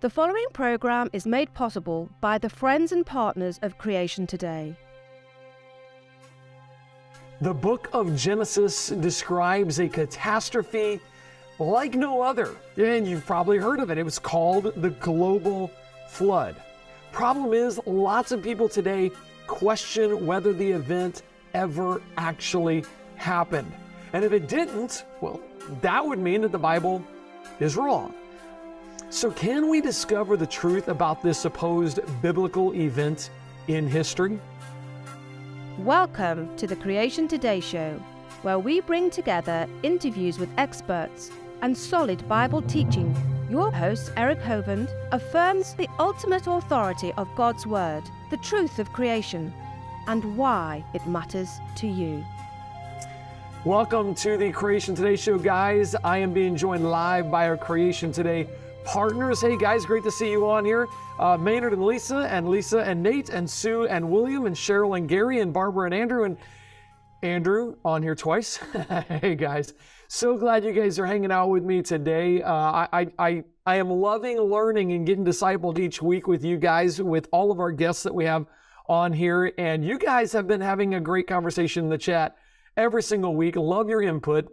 The following program is made possible by the friends and partners of Creation Today. The book of Genesis describes a catastrophe like no other, and you've probably heard of it. It was called the global flood. Problem is, lots of people today question whether the event ever actually happened. And if it didn't, well, that would mean that the Bible is wrong. So, can we discover the truth about this supposed biblical event in history? Welcome to the Creation Today show, where we bring together interviews with experts and solid Bible teaching. Your host, Eric Hovind, affirms the ultimate authority of God's Word, the truth of creation, and why it matters to you. Welcome to the Creation Today show, guys. I am being joined live by our Creation Today partners. Hey, guys, great to see you on here. Uh, Maynard and Lisa, and Lisa and Nate, and Sue and William, and Cheryl and Gary, and Barbara and Andrew, and Andrew on here twice. hey, guys. So glad you guys are hanging out with me today. Uh, I, I, I am loving learning and getting discipled each week with you guys, with all of our guests that we have on here. And you guys have been having a great conversation in the chat every single week. Love your input.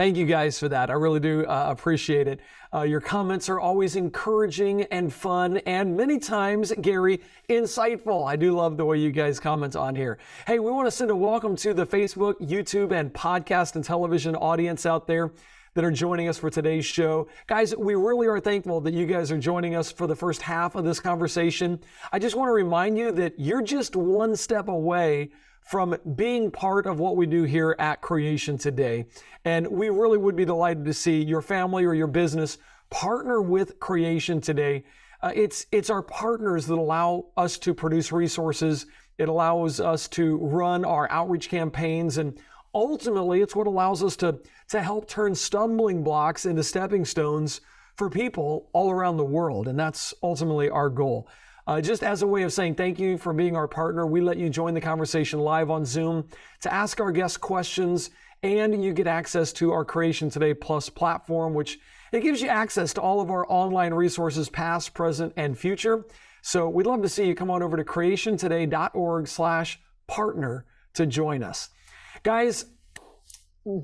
Thank you guys for that. I really do uh, appreciate it. Uh, your comments are always encouraging and fun, and many times, Gary, insightful. I do love the way you guys comment on here. Hey, we want to send a welcome to the Facebook, YouTube, and podcast and television audience out there that are joining us for today's show. Guys, we really are thankful that you guys are joining us for the first half of this conversation. I just want to remind you that you're just one step away from being part of what we do here at Creation Today. And we really would be delighted to see your family or your business partner with Creation Today. Uh, it's, it's our partners that allow us to produce resources. It allows us to run our outreach campaigns. And ultimately, it's what allows us to, to help turn stumbling blocks into stepping stones for people all around the world. And that's ultimately our goal. Uh, just as a way of saying thank you for being our partner, we let you join the conversation live on Zoom to ask our guests questions, and you get access to our Creation Today Plus platform, which it gives you access to all of our online resources, past, present, and future. So we'd love to see you come on over to creationtoday.org/partner to join us, guys.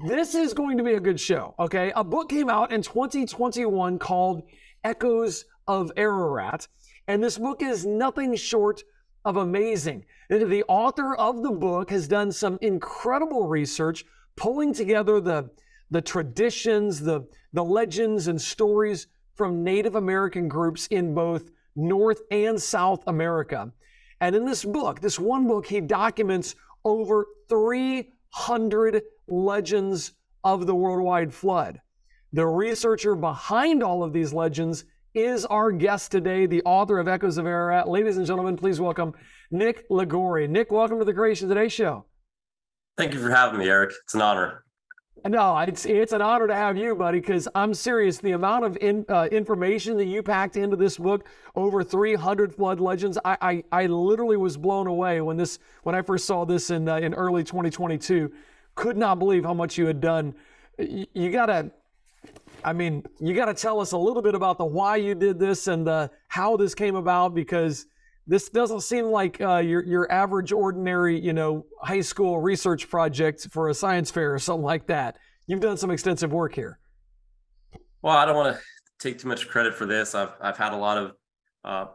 This is going to be a good show. Okay, a book came out in 2021 called Echoes of Ararat. And this book is nothing short of amazing. The author of the book has done some incredible research, pulling together the, the traditions, the, the legends, and stories from Native American groups in both North and South America. And in this book, this one book, he documents over 300 legends of the worldwide flood. The researcher behind all of these legends is our guest today, the author of Echoes of Ararat. Ladies and gentlemen, please welcome Nick Liguori. Nick, welcome to the Creation Today show. Thank you for having me, Eric. It's an honor. No, it's it's an honor to have you, buddy. Because I'm serious. The amount of in, uh, information that you packed into this book, over 300 flood legends, I, I, I literally was blown away when this when I first saw this in uh, in early 2022. Could not believe how much you had done. You, you gotta I mean, you got to tell us a little bit about the why you did this and the how this came about because this doesn't seem like uh, your your average, ordinary, you know, high school research project for a science fair or something like that. You've done some extensive work here. Well, I don't want to take too much credit for this. I've I've had a lot of uh,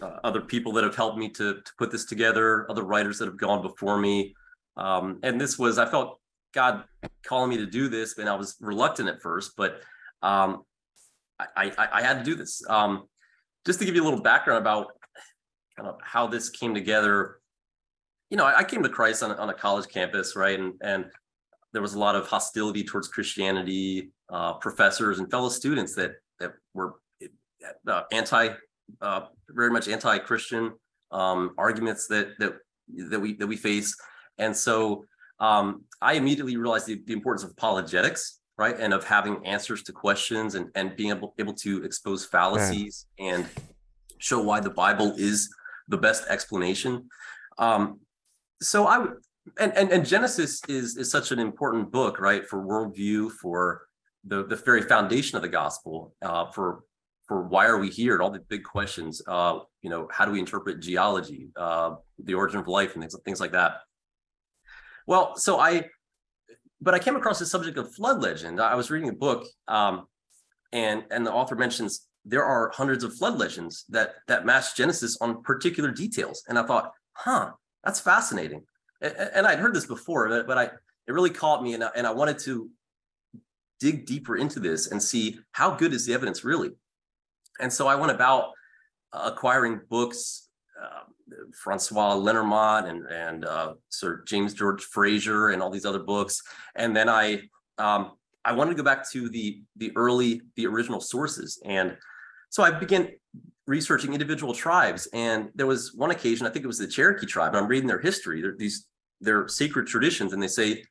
uh, other people that have helped me to to put this together, other writers that have gone before me, um, and this was I felt God calling me to do this, and I was reluctant at first, but um, I, I, I, had to do this. Um, just to give you a little background about kind of how this came together. You know, I, I came to Christ on, on a college campus, right, and and there was a lot of hostility towards Christianity. Uh, professors and fellow students that that were uh, anti, uh, very much anti-Christian um, arguments that that that we that we face, and so um, I immediately realized the, the, importance of apologetics, right, and of having answers to questions and and being able able to expose fallacies yeah. and show why the Bible is the best explanation. Um, so I would, and, and and Genesis is is such an important book, right, for worldview, for the the very foundation of the gospel, uh, for for why are we here and all the big questions. Uh, you know, how do we interpret geology, uh, the origin of life, and things things like that. Well, so I, but I came across the subject of flood legend. I was reading a book, um, and and the author mentions there are hundreds of flood legends that that match Genesis on particular details, and I thought, huh, that's fascinating. And, and I'd heard this before, but, but I it really caught me, and I, and I wanted to dig deeper into this and see how good is the evidence really. And so I went about acquiring books, uh, Francois Lenormant and and uh, Sir James George Frazer and all these other books, and then I um, I wanted to go back to the the early the original sources, and so I began researching individual tribes. And there was one occasion, I think it was the Cherokee tribe, and I'm reading their history, they're, these their sacred traditions, and they say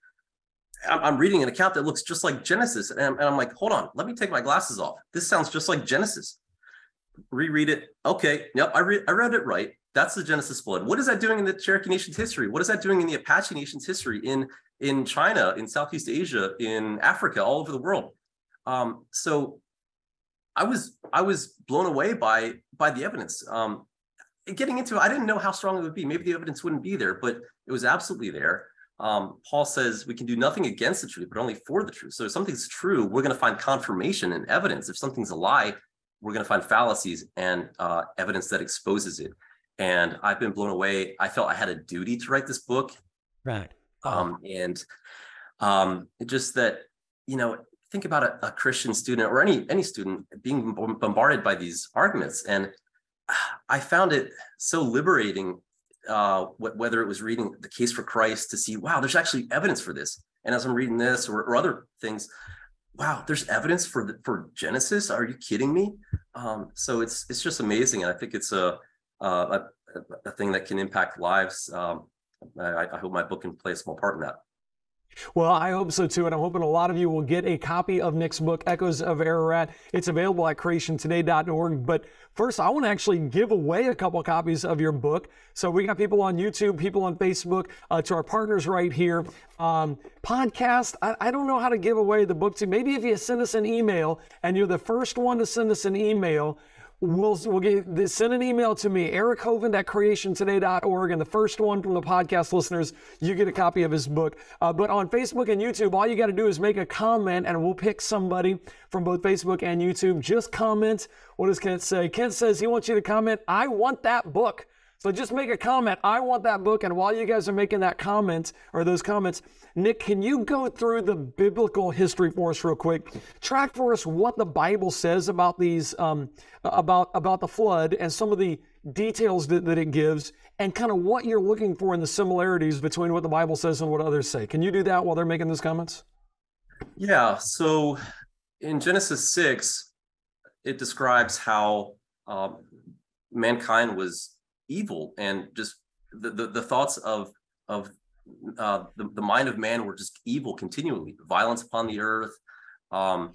I'm reading an account that looks just like Genesis. And I'm, and I'm, like, hold on, let me take my glasses off. This sounds just like Genesis. Reread it. Okay. Yep. I, re- I read it right. That's the Genesis flood. What is that doing in the Cherokee Nation's history? What is that doing in the Apache Nation's history in, in China, in Southeast Asia, in Africa, all over the world? Um, so I was I was blown away by by the evidence. Um, getting into it, I didn't know how strong it would be. Maybe the evidence wouldn't be there, but it was absolutely there um, Paul says we can do nothing against the truth, but only for the truth. So if something's true, we're going to find confirmation and evidence. If something's a lie, we're going to find fallacies and uh, evidence that exposes it. And I've been blown away. I felt I had a duty to write this book. Right. Um, and um, just that, you know, think about a, a, Christian student or any any student being bombarded by these arguments. And I found it so liberating uh, whether it was reading the case for Christ to see, wow, there's actually evidence for this. And as I'm reading this or, or other things, wow, there's evidence for the, for Genesis. Are you kidding me? Um, so it's it's just amazing, and I think it's a a, a thing that can impact lives. Um, I, I hope my book can play a small part in that. Well, I hope so too, and I'm hoping a lot of you will get a copy of Nick's book, Echoes of Ararat. It's available at creationtoday.org. But first, I want to actually give away a couple copies of your book. So we got people on YouTube, people on Facebook, uh, to our partners right here. Um, podcast, I, I don't know how to give away the book to. Maybe if you send us an email and you're the first one to send us an email, We'll, we'll get, send an email to me, Eric Hovind at creationtoday.org. And the first one from the podcast listeners, you get a copy of his book. Uh, but on Facebook and YouTube, all you got to do is make a comment and we'll pick somebody from both Facebook and YouTube. Just comment. What does Kent say? Kent says he wants you to comment, I want that book. So just make a comment. I want that book. And while you guys are making that comment or those comments, Nick, can you go through the biblical history for us real quick? Track for us what the Bible says about these, um, about about the flood and some of the details that, that it gives, and kind of what you're looking for in the similarities between what the Bible says and what others say. Can you do that while they're making those comments? Yeah. So in Genesis six, it describes how um, mankind was evil and just the, the, the thoughts of of uh, the, the mind of man were just evil continually violence upon the earth. Um,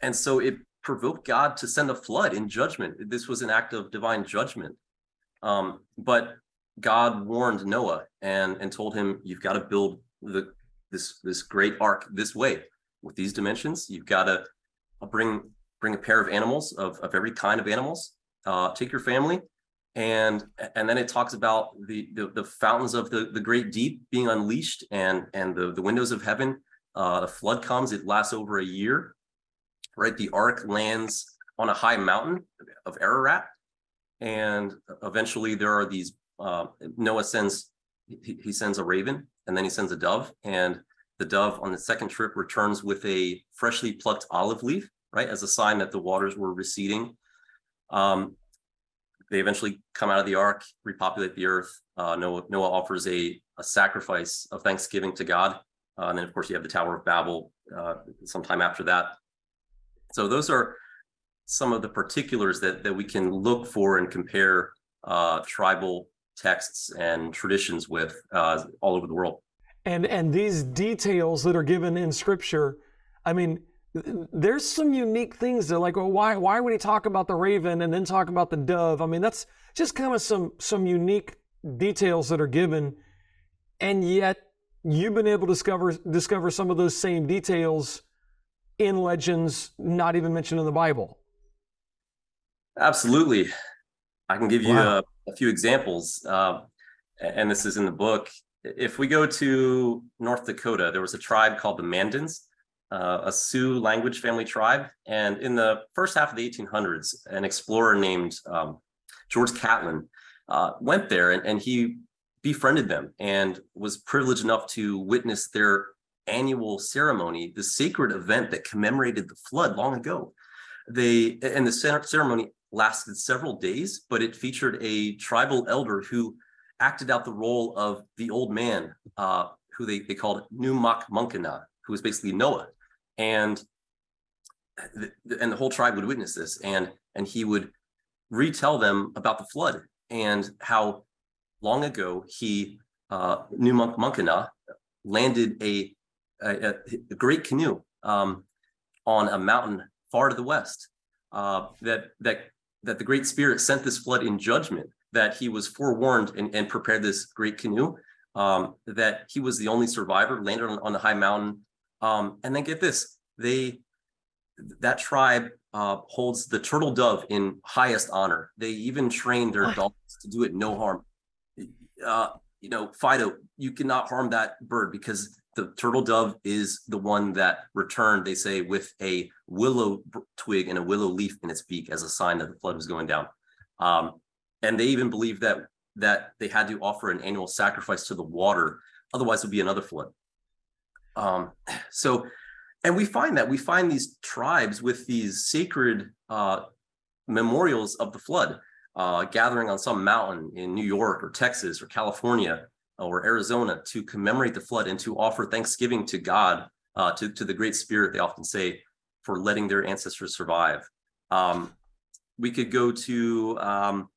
and so it provoked god to send a flood in judgment. This was an act of divine judgment. Um, but god warned noah and and told him you've got to build the this this great ark this way. With these dimensions you've got to bring bring a pair of animals of, of every kind of animals. Uh, take your family and and then it talks about the the, the fountains of the, the great deep being unleashed and and the, the windows of heaven uh the flood comes it lasts over a year right? The ark lands on a high mountain of ararat. And eventually there are these uh, noah sends he, he sends a raven and then he sends a dove. And the dove on the second trip returns with a freshly plucked olive leaf right? As a sign that the waters were receding. Um, they eventually come out of the ark, repopulate the earth. Uh, Noah, Noah offers a, a sacrifice of thanksgiving to God. Uh, and then, of course, you have the Tower of Babel uh, sometime after that. So those are some of the particulars that, that we can look for and compare uh, tribal texts and traditions with uh, all over the world. And and these details that are given in Scripture, I mean, there's some unique things that like well, why why would he talk about the raven and then talk about the dove i mean that's just kind of some some unique details that are given and yet you've been able to discover discover some of those same details in legends not even mentioned in the bible Absolutely. I can give you wow. a, a, few examples, uh, and this is in the book. If we go to North Dakota, there was a tribe called the Mandans, uh, a Sioux language family tribe. And in the first half of the 1800s, an explorer named um, George Catlin uh, went there and, and he befriended them and was privileged enough to witness their annual ceremony, the sacred event that commemorated the flood long ago. They and the ceremony lasted several days, but it featured a tribal elder who acted out the role of the old man, uh, who they, they called Numak Munkana, who was basically Noah. And the, and the whole tribe would witness this, and and he would retell them about the flood and how long ago he uh, Numak Munkana landed a, a, a great canoe um, on a mountain far to the west. Uh, that that that the Great Spirit sent this flood in judgment, that he was forewarned and, and prepared this great canoe, um, that he was the only survivor, landed on, on the high mountain. Um, and then get this, they that tribe uh, holds the turtle dove in highest honor. They even train their dogs to do it no harm. Uh, you know, Fido, you cannot harm that bird because the turtle dove is the one that returned, they say, with a willow twig and a willow leaf in its beak as a sign that the flood was going down. Um, and they even believe that that they had to offer an annual sacrifice to the water, otherwise it would be another flood. Um, so, and we find that we find these tribes with these sacred uh, memorials of the flood, uh, gathering on some mountain in New York or Texas or California or Arizona to commemorate the flood and to offer thanksgiving to God, uh, to, to the Great Spirit, they often say, for letting their ancestors survive. Um, we could go to um,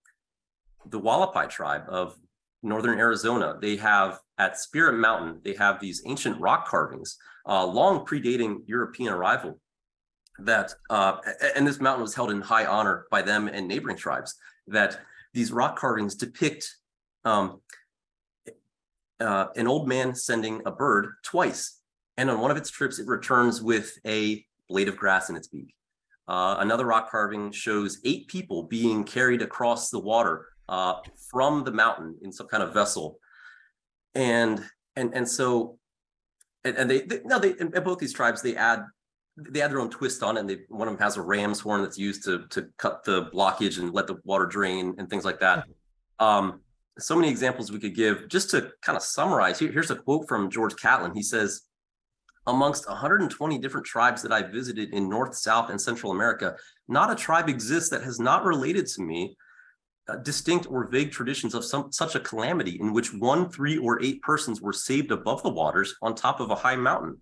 the Hualapai tribe of northern Arizona. They have at Spirit Mountain, they have these ancient rock carvings, uh, long predating European arrival. That uh, and this mountain was held in high honor by them and neighboring tribes. That these rock carvings depict um, uh, an old man sending a bird twice. And on one of its trips, it returns with a blade of grass in its beak. Uh, another rock carving shows eight people being carried across the water uh, from the mountain in some kind of vessel. And and and so and, and they, they no they in both these tribes they add they add their own twist on it and they one of them has a ram's horn that's used to to cut the blockage and let the water drain and things like that um so many examples we could give just to kind of summarize. Here, here's a quote from George Catlin. He says, amongst 120 different tribes that I visited in North, South, and Central America, not a tribe exists that has not related to me distinct or vague traditions of some such a calamity in which one, three, or eight persons were saved above the waters on top of a high mountain.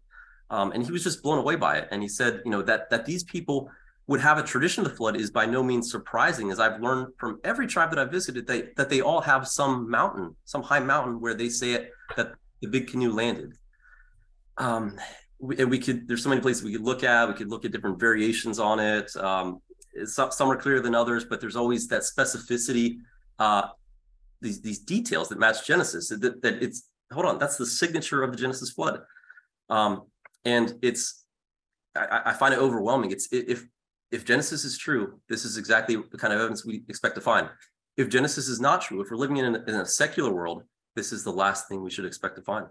Um, and he was just blown away by it. And he said, you know, that that these people would have a tradition of the flood is by no means surprising, as I've learned from every tribe that I've visited, they, that they all have some mountain, some high mountain where they say it that the big canoe landed. Um, we, and we could, there's so many places we could look at. We could look at different variations on it. Um, some, are clearer than others, but there's always that specificity, uh, these these details that match Genesis. That, that it's hold on, that's the signature of the Genesis flood, um, and it's I, I, find it overwhelming. It's if if Genesis is true, this is exactly the kind of evidence we expect to find. If Genesis is not true, if we're living in, in a secular world, this is the last thing we should expect to find.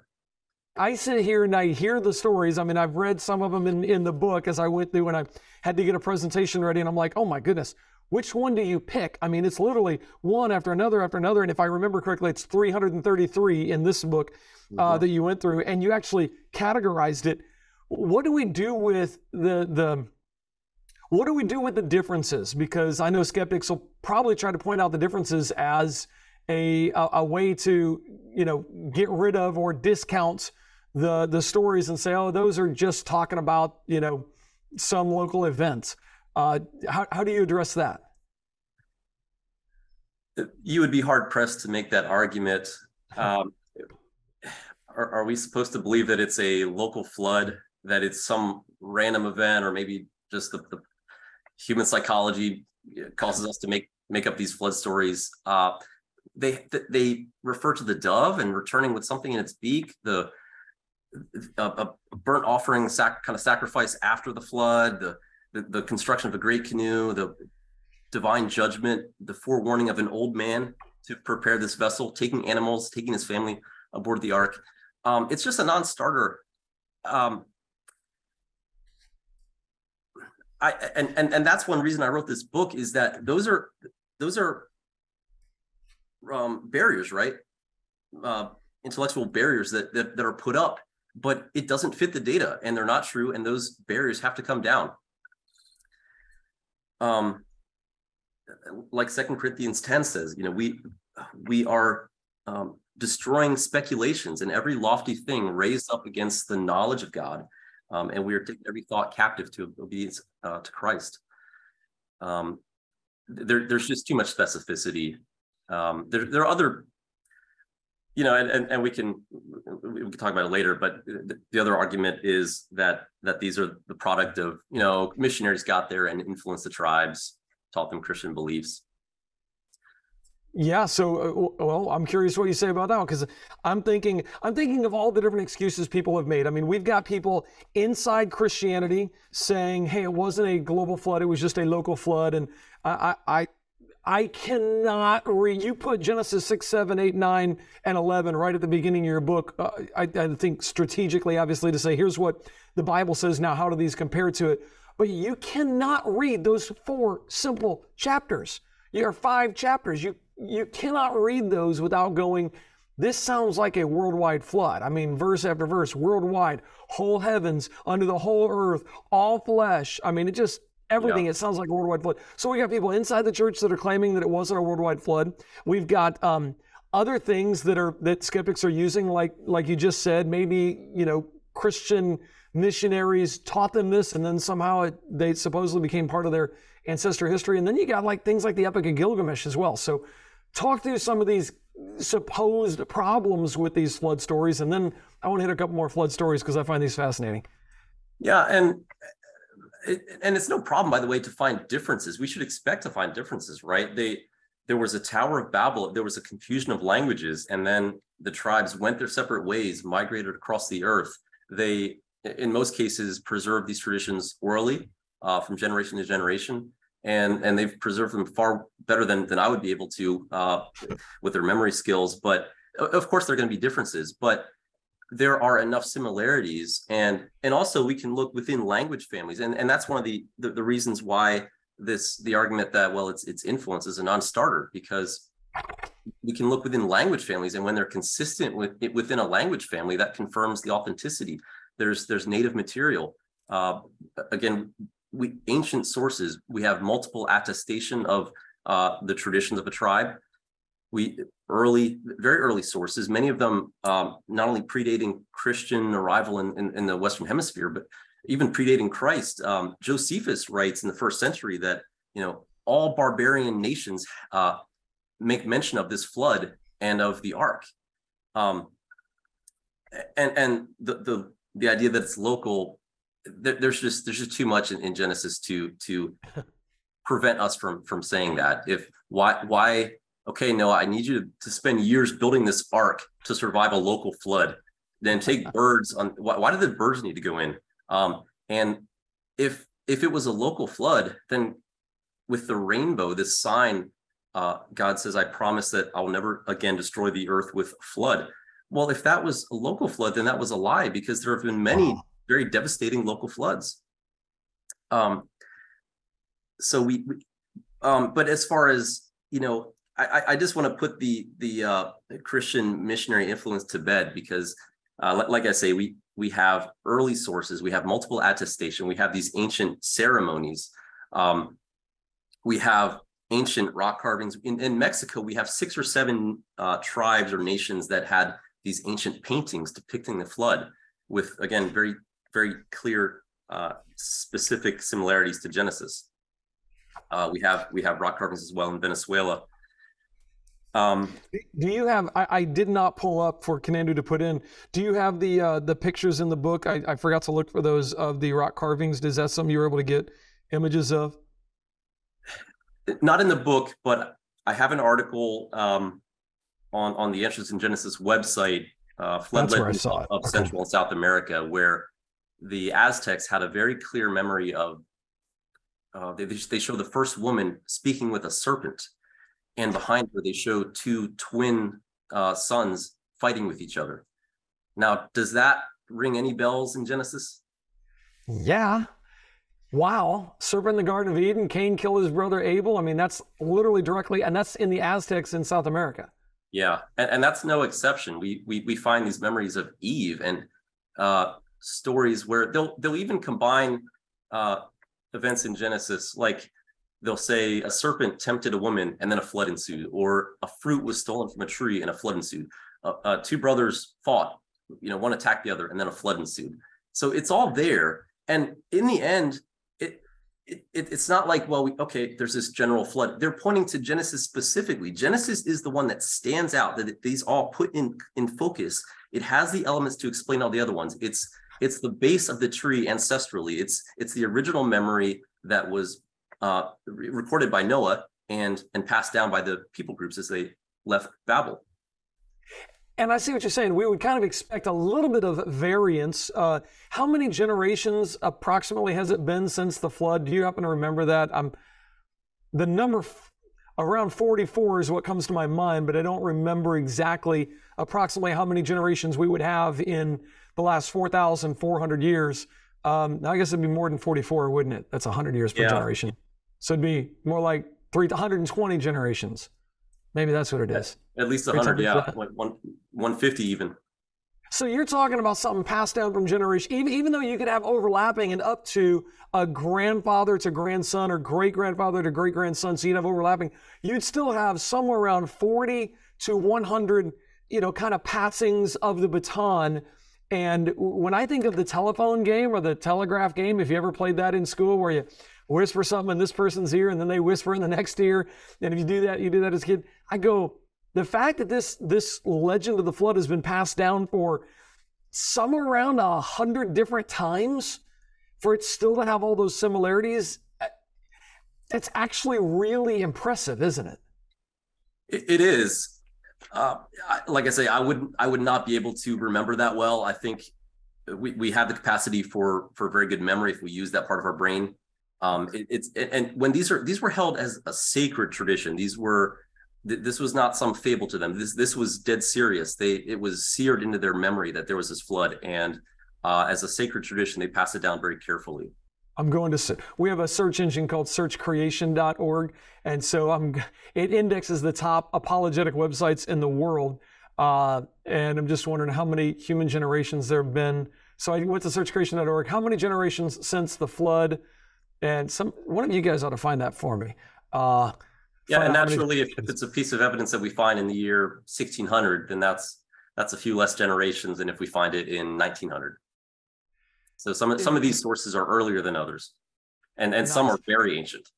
I sit here and I hear the stories. I mean, I've read some of them in, in the book as I went through and I had to get a presentation ready. And I'm like, oh my goodness, which one do you pick? I mean, it's literally one after another after another. And if I remember correctly, it's 333 in this book uh, mm-hmm. that you went through and you actually categorized it. What do we do with the, the, what do we do with the differences? Because I know skeptics will probably try to point out the differences as a, a, a way to, you know, get rid of or discount the, the stories and say, oh, those are just talking about, you know, some local events. Uh, how, how do you address that? You would be hard pressed to make that argument. Um, are, are, we supposed to believe that it's a local flood, that it's some random event, or maybe just the, the human psychology causes us to make make up these flood stories. Uh, they they refer to the dove and returning with something in its beak. The a, a burnt offering sac, kind of sacrifice after the flood. The, the, the construction of a great canoe. The divine judgment, the forewarning of an old man to prepare this vessel, taking animals, taking his family aboard the ark. Um, it's just a non-starter. Um, I and, and and that's one reason I wrote this book is that those are those are um, barriers, right? Uh, intellectual barriers that, that that are put up, but it doesn't fit the data, and they're not true, and those barriers have to come down. Um, like Second Corinthians ten says, you know, we we are um, destroying speculations and every lofty thing raised up against the knowledge of God um, and we are taking every thought captive to obedience uh, to Christ. Um, there, there's just too much specificity. Um, there, there are other, you know, and, and, and we can we can talk about it later. But the, the other argument is that that these are the product of you know missionaries got there and influenced the tribes, taught them Christian beliefs. Yeah. So, uh, well, I'm curious what you say about that because I'm thinking, I'm thinking of all the different excuses people have made. I mean, we've got people inside Christianity saying, "Hey, it wasn't a global flood; it was just a local flood," and I, I, I cannot read. You put Genesis six, seven, eight, nine, and eleven right at the beginning of your book. Uh, I, I think strategically, obviously, to say, "Here's what the Bible says." Now, how do these compare to it? But you cannot read those four simple chapters. You are five chapters. You you cannot read those without going, this sounds like a worldwide flood. I mean, verse after verse, worldwide, whole heavens, under the whole earth, all flesh. I mean, it just, everything, yeah. it sounds like a worldwide flood. So we got people inside the church that are claiming that it wasn't a worldwide flood. We've got um, other things that are, that skeptics are using, like, like you just said, maybe, you know, Christian missionaries taught them this and then somehow it, they supposedly became part of their ancestor history. And then you got like things like the Epic of Gilgamesh as well. So talk through some of these supposed problems with these flood stories, and then I want to hit a couple more flood stories because I find these fascinating. Yeah, and and it's no problem, by the way, to find differences. We should expect to find differences, right? They there was a Tower of Babel, there was a confusion of languages, and then the tribes went their separate ways, migrated across the earth. They, in most cases, preserved these traditions orally uh, from generation to generation and and they've preserved them far better than than I would be able to uh, with their memory skills. But of course, there are going to be differences, but there are enough similarities, and and also we can look within language families, and and that's one of the the, the reasons why this the argument that well its its influence is a non-starter because we can look within language families. And when they're consistent with it within a language family that confirms the authenticity. There's there's native material. Uh, again we ancient sources we have multiple attestation of uh, the traditions of a tribe we early very early sources many of them um, not only predating christian arrival in, in, in, the western hemisphere but even predating christ um, josephus writes in the first century that you know all barbarian nations uh, make mention of this flood and of the ark um, and and the, the the idea that it's local there, there's just there's just too much in, in Genesis to to prevent us from from saying that. If why why okay Noah, I need you to, to spend years building this ark to survive a local flood. Then take birds on why, why did the birds need to go in? Um, and if if it was a local flood, then with the rainbow, this sign, uh, God says, I promise that I'll never again destroy the earth with flood. Well, if that was a local flood, then that was a lie because there have been many very devastating local floods. Um, so we, we um, but as far as you know, I, I just want to put the the uh, Christian missionary influence to bed because, uh, like I say, we we have early sources, we have multiple attestation, we have these ancient ceremonies, um, we have ancient rock carvings. In, in Mexico, we have six or seven uh, tribes or nations that had these ancient paintings depicting the flood, with again very very clear uh, specific similarities to Genesis. Uh, we have we have rock carvings as well in Venezuela. Um, do you have? I, I, did not pull up for Kanandu to put in. Do you have the uh, the pictures in the book? I, I forgot to look for those of the rock carvings. Is that something you were able to get images of? Not in the book, but I have an article um, on on the Answers in Genesis website, uh, Flood Legends of, of okay. Central and South America, where the Aztecs had a very clear memory of uh, they they show the first woman speaking with a serpent, and behind her they show two twin uh, sons fighting with each other. Now, does that ring any bells in Genesis? Yeah. Wow. Serpent in the Garden of Eden, Cain killed his brother Abel. I mean, that's literally directly, and that's in the Aztecs in South America. Yeah, and, and that's no exception. We, we we find these memories of Eve and uh, stories where they'll they'll even combine uh, events in Genesis, like they'll say a serpent tempted a woman and then a flood ensued, or a fruit was stolen from a tree and a flood ensued. Uh, uh, two brothers fought, you know, one attacked the other and then a flood ensued. So it's all there, and in the end, it, it, it's not like well we, okay there's this general flood. They're pointing to genesis specifically. Genesis is the one that stands out that these all put in in focus. It has the elements to explain all the other ones. It's it's the base of the tree ancestrally. It's it's the original memory that was uh, recorded by noah and and passed down by the people groups as they left babel and I see what you're saying. We would kind of expect a little bit of variance. Uh, how many generations approximately has it been since the flood? Do you happen to remember that? I'm, the number around 44 is what comes to my mind, but I don't remember exactly approximately how many generations we would have in the last 4,400 years. Um, I guess it'd be more than 44, wouldn't it? That's 100 years per yeah. generation. So it'd be more like 320 generations. Maybe that's what it is. At least 100, yeah, like one, 150 even. So you're talking about something passed down from generation, even, even though you could have overlapping and up to a grandfather to grandson or great grandfather to great grandson, so you'd have overlapping, you'd still have somewhere around 40 to 100, you know, kind of passings of the baton. And when I think of the telephone game or the telegraph game, if you ever played that in school where you whisper something in this person's ear and then they whisper in the next ear. And if you do that, you do that as a kid. I go, the fact that this this legend of the flood has been passed down for somewhere around a hundred different times, for it still to have all those similarities, eh, it's actually really impressive, isn't it? It is. Uh, like I say, I would I would not be able to remember that well. I think we, we have the capacity for for very good memory if we use that part of our brain. Um, it, it's and when these are these were held as a sacred tradition. These were this was not some fable to them. This this was dead serious. They it was seared into their memory that there was this flood, and uh, as a sacred tradition, they pass it down very carefully. I'm going to we have a search engine called searchcreation.org, and so I'm it indexes the top apologetic websites in the world. Uh, and I'm just wondering how many human generations there have been. So I went to searchcreation.org. How many generations since the flood? And some one of you guys ought to find that for me. Uh, yeah, and naturally, if, if it's a piece of evidence that we find in the year 1600, then that's that's a few less generations than if we find it in 1900. So some some of these sources are earlier than others, and and some are very ancient.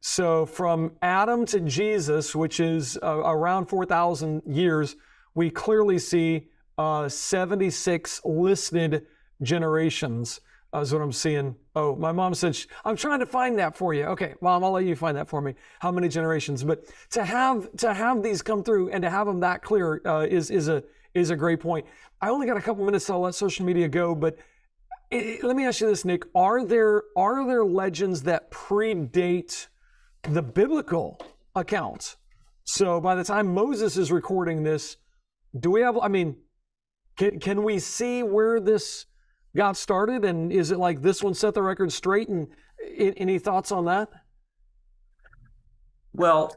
So from Adam to Jesus, which is uh, around 4,000 years, we clearly see uh, 76 listed generations is what I'm seeing. Oh, my mom said, I'm trying to find that for you. Okay, mom, I'll let you find that for me. How many generations? But to have to have these come through and to have them that clear uh, is is a is a great point. I only got a couple minutes, so I'll let social media go. But it, let me ask you this, Nick: Are there are there legends that predate the biblical accounts? So by the time Moses is recording this, do we have? I mean, can can we see where this got started? And is it like this one set the record straight? And any thoughts on that? Well,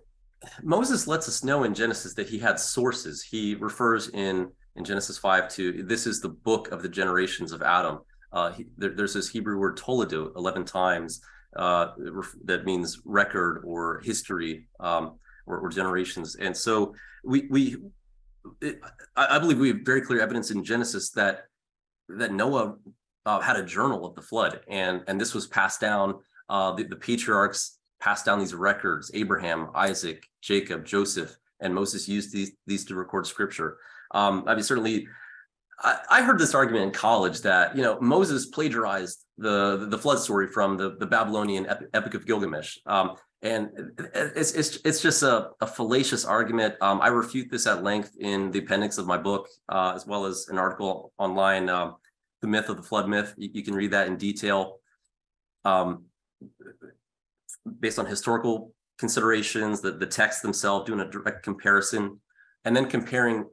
Moses lets us know in Genesis that he had sources. He refers in in Genesis five to this is the book of the generations of Adam. Uh, he, there, there's this Hebrew word toledot eleven times uh, that means record or history um, or, or, generations. And so we we it, I believe we have very clear evidence in Genesis that that Noah uh, had a journal of the flood, and and this was passed down. Uh, the, the patriarchs passed down these records: Abraham, Isaac, Jacob, Joseph, and Moses used these these to record scripture. Um, I mean, certainly, I, I, heard this argument in college that you know Moses plagiarized the the flood story from the the Babylonian Epic of Gilgamesh. Um, and it's it's it's just a, a fallacious argument. Um, I refute this at length in the appendix of my book, uh, as well as an article online, um, "The Myth of the Flood Myth." You, you, can read that in detail. Um, based on historical considerations, the, the texts themselves, doing a direct comparison, and then comparing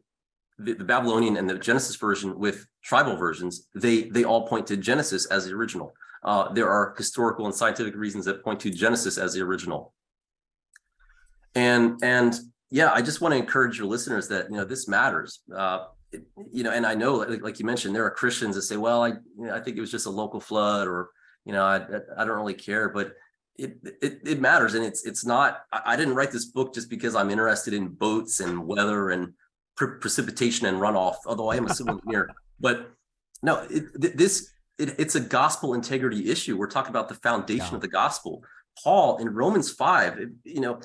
the, the, Babylonian and the Genesis version with tribal versions, they they all point to Genesis as the original. Uh, there are historical and scientific reasons that point to Genesis as the original. And and yeah, I just want to encourage your listeners that you know this matters. Uh, you know, and I know, like, you mentioned, there are Christians that say, "Well, I you know, I think it was just a local flood," or you know, I I don't really care, but it, it it matters, and it's it's not. I, I didn't write this book just because I'm interested in boats and weather and pre- precipitation and runoff. Although I am a civil engineer, but no, it, this it's a gospel integrity issue. We're talking about the foundation yeah. of the gospel. Paul in Romans five, you know,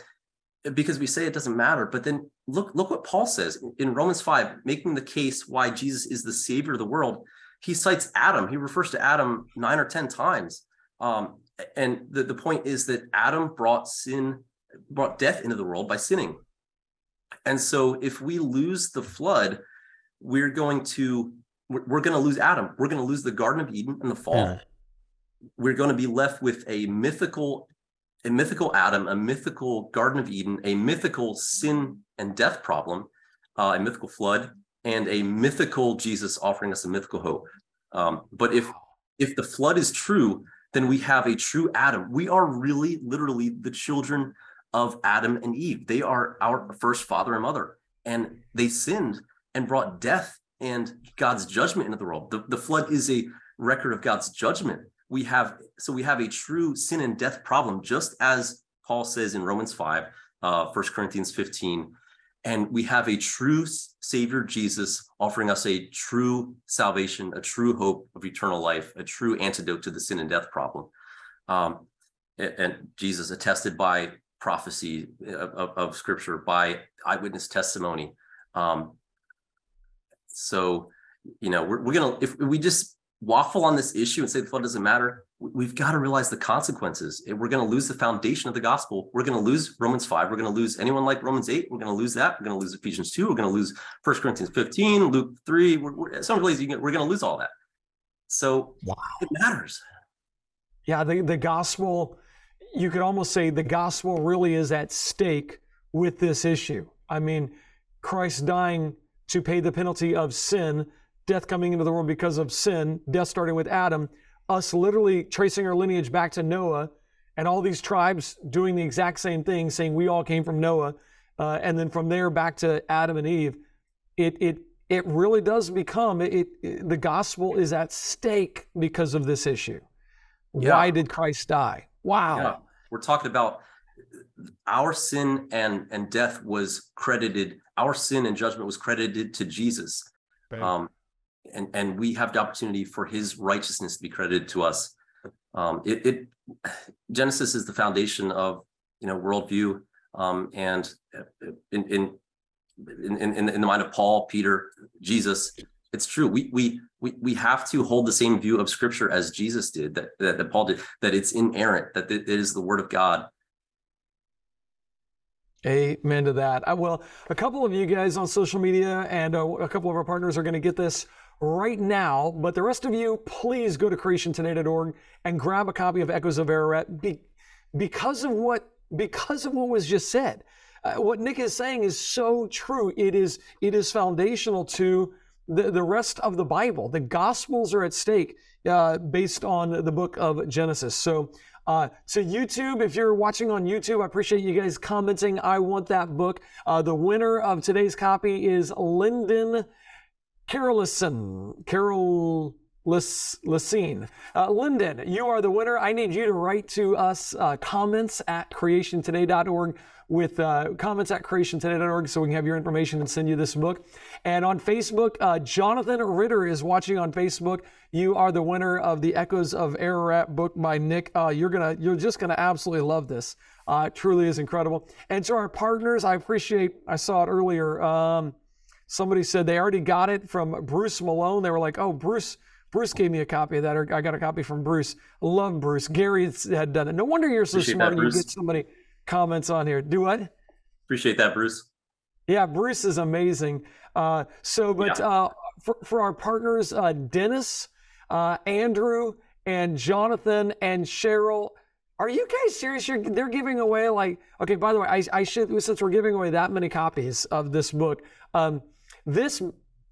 because we say it doesn't matter, but then look look what Paul says in Romans 5, making the case why Jesus is the savior of the world. He cites Adam. He refers to Adam nine or 10 times. Um, and the, the point is that Adam brought sin, brought death into the world by sinning. And so if we lose the flood, we're going to we're, going to lose Adam. We're going to lose the Garden of Eden in the fall. Yeah. We're going to be left with a mythical a mythical Adam, a mythical Garden of Eden, a mythical sin and death problem, uh, a mythical flood, and a mythical Jesus offering us a mythical hope. Um, but if if the flood is true, then we have a true Adam. We are really, literally the children of Adam and Eve. They are our first father and mother, and they sinned and brought death and God's judgment into the world. The, the flood is a record of God's judgment we have so we have a true sin and death problem, just as Paul says in Romans 5, uh, 1 Corinthians 15. And we have a true Savior Jesus offering us a true salvation, a true hope of eternal life, a true antidote to the sin and death problem. Um, and, Jesus attested by prophecy of, of, of, scripture, by eyewitness testimony. Um, so, you know, we're, we're going to, if we just waffle on this issue and say the flood doesn't matter, we've got to realize the consequences. We're going to lose the foundation of the gospel. We're going to lose Romans 5. We're going to lose anyone like Romans 8. We're going to lose that. We're going to lose Ephesians 2. We're going to lose 1 Corinthians 15, Luke 3. We're, we're, some places we're going to lose all that. So wow. it matters. Yeah, the, the gospel, you could almost say the gospel really is at stake with this issue. I mean, Christ dying to pay the penalty of sin death coming into the world because of sin, death starting with Adam, us literally tracing our lineage back to Noah, and all these tribes doing the exact same thing, saying we all came from Noah, uh, and then from there back to Adam and Eve. It it it really does become it, it the gospel is at stake because of this issue. Yeah. Why did Christ die? Wow. Yeah. We're talking about our sin and and death was credited our sin and judgment was credited to jesus. Um, and and we have the opportunity for his righteousness to be credited to us. Um, it, it, genesis is the foundation of you know worldview. Um, and in, in in in in the mind of paul peter jesus it's true. We we we, we have to hold the same view of scripture as jesus did that that, that paul did that it's inerrant that it is the word of god Amen to that. I, well, a couple of you guys on social media and uh, a couple of our partners are going to get this right now. But the rest of you, please go to creationtoday.org and grab a copy of Echoes of Ararat be, because of what because of what was just said. Uh, what Nick is saying is so true. It is it is foundational to the, the rest of the Bible. The Gospels are at stake uh, based on the book of Genesis. So. Uh, to YouTube, if you're watching on YouTube, I appreciate you guys commenting. I want that book. Uh, the winner of today's copy is Lyndon Carolison, Carol Lacine. Uh, Lyndon, you are the winner. I need you to write to us uh, comments at creationtoday.org with uh, comments at creationtoday.org so we can have your information and send you this book. And on Facebook, uh, Jonathan Ritter is watching on Facebook. You are the winner of the Echoes of Ararat book by Nick. Uh, you're gonna, you're just gonna absolutely love this. Uh, it truly is incredible. And to our partners, I appreciate. I saw it earlier. Um, Somebody said they already got it from Bruce Malone. They were like, oh, Bruce. Bruce gave me a copy of that, or I got a copy from Bruce. Love Bruce. Gary had done it. No wonder you're so Appreciate smart that, you get so many comments on here. Do what? Appreciate that, Bruce. Yeah, Bruce is amazing. Uh, so, but yeah. uh, for, for our partners, uh, Dennis, uh, Andrew, and Jonathan and Cheryl, Are you guys serious? You're, they're giving away like okay. By the way, I, I should since we're giving away that many copies of this book. Um, this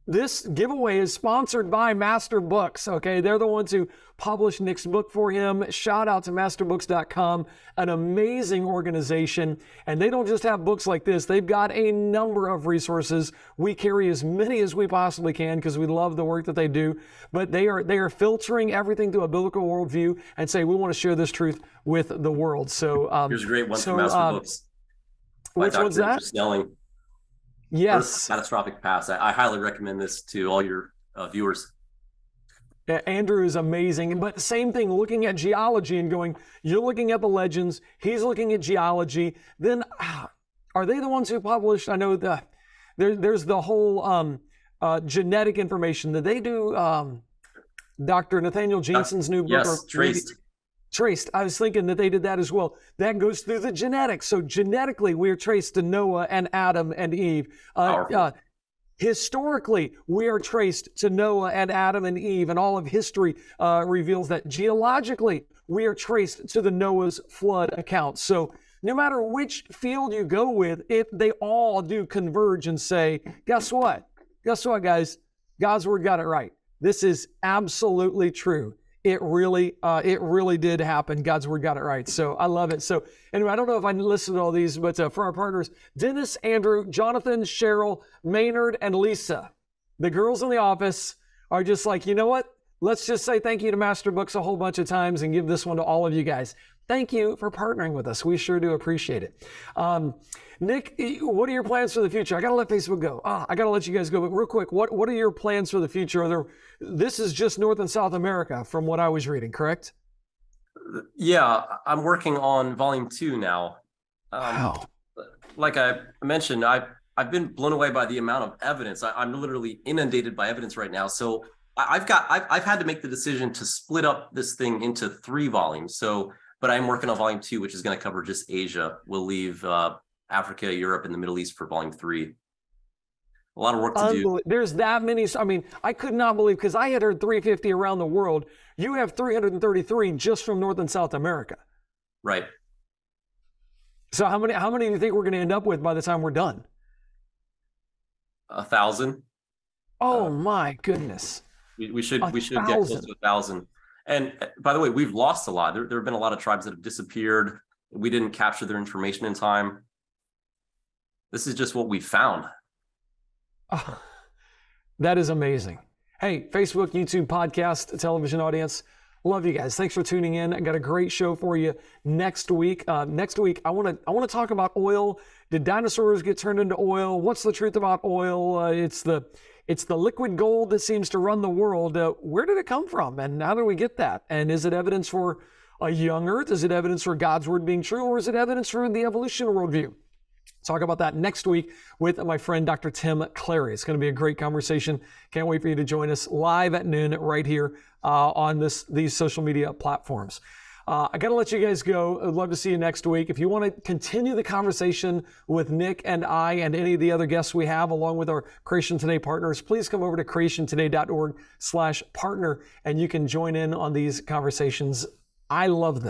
this giveaway is sponsored by Master Books. Okay, they're the ones who published Nick's book for him. Shout out to masterbooks.com, an amazing organization. And they don't just have books like this, they've got a number of resources. We carry as many as we possibly can because we love the work that they do. But they are they are filtering everything through a biblical worldview and say we want to share this truth with the world. So um, here's a great one so, from Master um, Books. Which one's that? Snelling. Yes. Catastrophic Past. I, I, highly recommend this to all your uh, viewers. Andrew is amazing, but same thing, looking at geology and going, you're looking at the legends, he's looking at geology. Then, ah, are they the ones who published? I know the there, there's the whole um, uh, genetic information that they do. Um, Dr. Nathaniel Jeanson's new book. Yes, traced. Traced. I was thinking that they did that as well. That goes through the genetics. So genetically, we're traced to Noah and Adam and Eve. Uh, uh, historically, we are traced to Noah and Adam and Eve, and all of history uh, reveals that. Geologically, we are traced to the Noah's flood account. So no matter which field you go with, if they all do converge and say, guess what? Guess what, guys? God's word got it right. This is absolutely true it really uh, it really did happen. God's word got it right. So I love it. So anyway, I don't know if I listed all these, but uh, for our partners, Dennis, Andrew, Jonathan, Cheryl, Maynard, and Lisa, the girls in the office are just like, you know what? Let's just say thank you to Master Books a whole bunch of times and give this one to all of you guys. Thank you for partnering with us. We sure do appreciate it. Um, Nick, what are your plans for the future? I got to let Facebook go. Ah, I got to let you guys go. But real quick, what, what are your plans for the future? Are there, this is just North and South America from what I was reading, correct? Yeah, I'm working on volume two now. Um, wow. Like I mentioned, I've, I've been blown away by the amount of evidence. I, am literally inundated by evidence right now. So I've got, I've, I've had to make the decision to split up this thing into three volumes. So, but I'm working on volume two, which is going to cover just Asia. We'll leave uh, Africa, Europe, and the Middle East for volume three. A lot of work to do. There's that many. I mean, I could not believe because I had heard 350 around the world. You have 333 just from North and South America. Right. So how many? How many do you think we're going to end up with by the time we're done? A thousand. Oh uh, my goodness. We, we should a we should thousand. get close to a thousand. And uh, by the way, we've lost a lot. There, there have been a lot of tribes that have disappeared. We didn't capture their information in time. This is just what we found. Oh, that is amazing. Hey, Facebook, YouTube, podcast, television audience, love you guys. Thanks for tuning in. I got a great show for you next week. Uh, next week, I want to I want to talk about oil. Did dinosaurs get turned into oil? What's the truth about oil? Uh, it's the it's the liquid gold that seems to run the world. Uh, where did it come from, and how do we get that? And is it evidence for a young Earth? Is it evidence for God's word being true, or is it evidence for the evolution worldview? Talk about that next week with my friend Dr. Tim Clarey. It's going to be a great conversation. Can't wait for you to join us live at noon right here uh, on this these social media platforms. Uh, I got to let you guys go. I'd love to see you next week. If you want to continue the conversation with Nick and I and any of the other guests we have, along with our Creation Today partners, please come over to creationtoday.org slash partner and you can join in on these conversations. I love them.